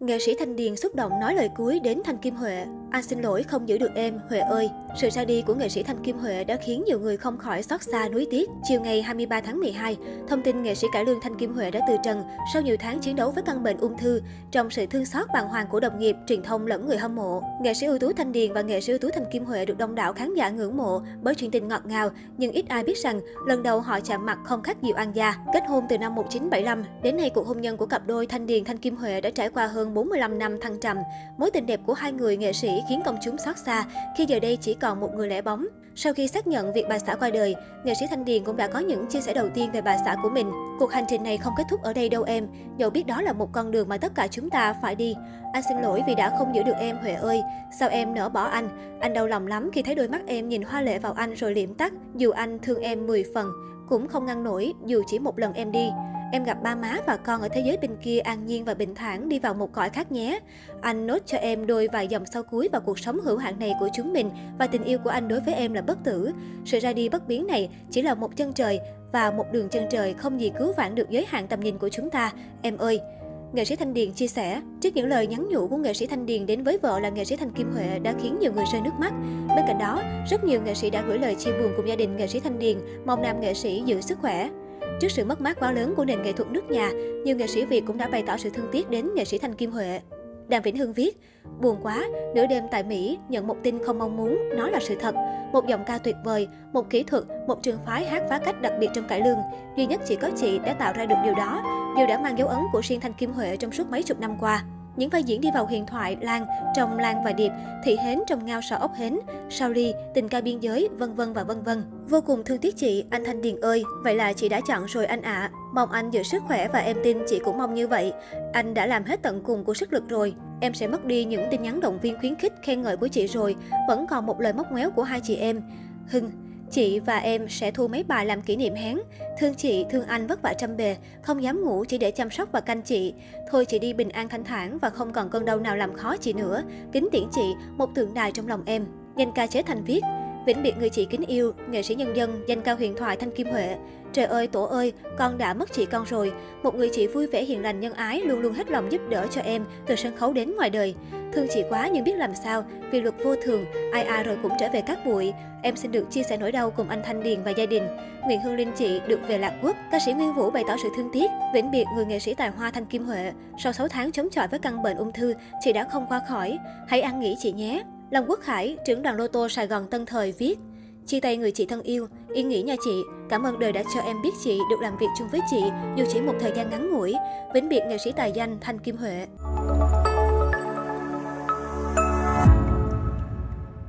Nghệ sĩ Thanh Điền xúc động nói lời cuối đến Thanh Kim Huệ. Anh xin lỗi không giữ được em, Huệ ơi. Sự ra đi của nghệ sĩ Thanh Kim Huệ đã khiến nhiều người không khỏi xót xa nuối tiếc. Chiều ngày 23 tháng 12, thông tin nghệ sĩ cải lương Thanh Kim Huệ đã từ trần sau nhiều tháng chiến đấu với căn bệnh ung thư. Trong sự thương xót bàng hoàng của đồng nghiệp, truyền thông lẫn người hâm mộ, nghệ sĩ ưu tú Thanh Điền và nghệ sĩ ưu tú Thanh Kim Huệ được đông đảo khán giả ngưỡng mộ bởi chuyện tình ngọt ngào, nhưng ít ai biết rằng lần đầu họ chạm mặt không khác nhiều An Gia. Kết hôn từ năm 1975, đến nay cuộc hôn nhân của cặp đôi Thanh Điền Thanh Kim Huệ đã trải qua hơn 45 năm thăng trầm. Mối tình đẹp của hai người nghệ sĩ khiến công chúng xót xa khi giờ đây chỉ còn một người lẻ bóng. Sau khi xác nhận việc bà xã qua đời, nghệ sĩ Thanh Điền cũng đã có những chia sẻ đầu tiên về bà xã của mình. Cuộc hành trình này không kết thúc ở đây đâu em, dẫu biết đó là một con đường mà tất cả chúng ta phải đi. Anh xin lỗi vì đã không giữ được em Huệ ơi, sao em nỡ bỏ anh? Anh đau lòng lắm khi thấy đôi mắt em nhìn hoa lệ vào anh rồi liễm tắt, dù anh thương em 10 phần, cũng không ngăn nổi dù chỉ một lần em đi. Em gặp ba má và con ở thế giới bên kia an nhiên và bình thản đi vào một cõi khác nhé. Anh nốt cho em đôi vài dòng sau cuối vào cuộc sống hữu hạn này của chúng mình và tình yêu của anh đối với em là bất tử. Sự ra đi bất biến này chỉ là một chân trời và một đường chân trời không gì cứu vãn được giới hạn tầm nhìn của chúng ta. Em ơi! Nghệ sĩ Thanh Điền chia sẻ, trước những lời nhắn nhủ của nghệ sĩ Thanh Điền đến với vợ là nghệ sĩ Thanh Kim Huệ đã khiến nhiều người rơi nước mắt. Bên cạnh đó, rất nhiều nghệ sĩ đã gửi lời chia buồn cùng gia đình nghệ sĩ Thanh Điền, mong nam nghệ sĩ giữ sức khỏe. Trước sự mất mát quá lớn của nền nghệ thuật nước nhà, nhiều nghệ sĩ Việt cũng đã bày tỏ sự thương tiếc đến nghệ sĩ Thanh Kim Huệ. Đàm Vĩnh Hưng viết, buồn quá, nửa đêm tại Mỹ nhận một tin không mong muốn, nó là sự thật. Một giọng ca tuyệt vời, một kỹ thuật, một trường phái hát phá cách đặc biệt trong cải lương. Duy nhất chỉ có chị đã tạo ra được điều đó, điều đã mang dấu ấn của riêng Thanh Kim Huệ trong suốt mấy chục năm qua. Những vai diễn đi vào huyền thoại Lan trong Lan và Điệp, Thị Hến trong Ngao Sò Ốc Hến, Sao Ly, Tình ca biên giới, vân vân và vân vân. Vô cùng thương tiếc chị, anh Thanh Điền ơi, vậy là chị đã chọn rồi anh ạ. À. Mong anh giữ sức khỏe và em tin chị cũng mong như vậy. Anh đã làm hết tận cùng của sức lực rồi. Em sẽ mất đi những tin nhắn động viên khuyến khích, khen ngợi của chị rồi. Vẫn còn một lời móc méo của hai chị em. Hưng, Chị và em sẽ thu mấy bài làm kỷ niệm hén. Thương chị, thương anh vất vả trăm bề, không dám ngủ chỉ để chăm sóc và canh chị. Thôi chị đi bình an thanh thản và không còn cơn đau nào làm khó chị nữa. Kính tiễn chị, một tượng đài trong lòng em. Danh ca chế thành viết, Vĩnh biệt người chị kính yêu, nghệ sĩ nhân dân, danh cao huyền thoại Thanh Kim Huệ. Trời ơi, tổ ơi, con đã mất chị con rồi. Một người chị vui vẻ hiền lành nhân ái, luôn luôn hết lòng giúp đỡ cho em, từ sân khấu đến ngoài đời. Thương chị quá nhưng biết làm sao, vì luật vô thường, ai ai rồi cũng trở về các bụi. Em xin được chia sẻ nỗi đau cùng anh Thanh Điền và gia đình. Nguyện hương linh chị được về lạc quốc. Ca sĩ Nguyên Vũ bày tỏ sự thương tiếc, vĩnh biệt người nghệ sĩ tài hoa Thanh Kim Huệ. Sau 6 tháng chống chọi với căn bệnh ung thư, chị đã không qua khỏi. Hãy ăn nghỉ chị nhé. Lâm Quốc hải trưởng đoàn lô tô Sài Gòn Tân Thời viết Chia tay người chị thân yêu, yên nghỉ nha chị. Cảm ơn đời đã cho em biết chị được làm việc chung với chị dù chỉ một thời gian ngắn ngủi. Vĩnh biệt nghệ sĩ tài danh Thanh Kim Huệ.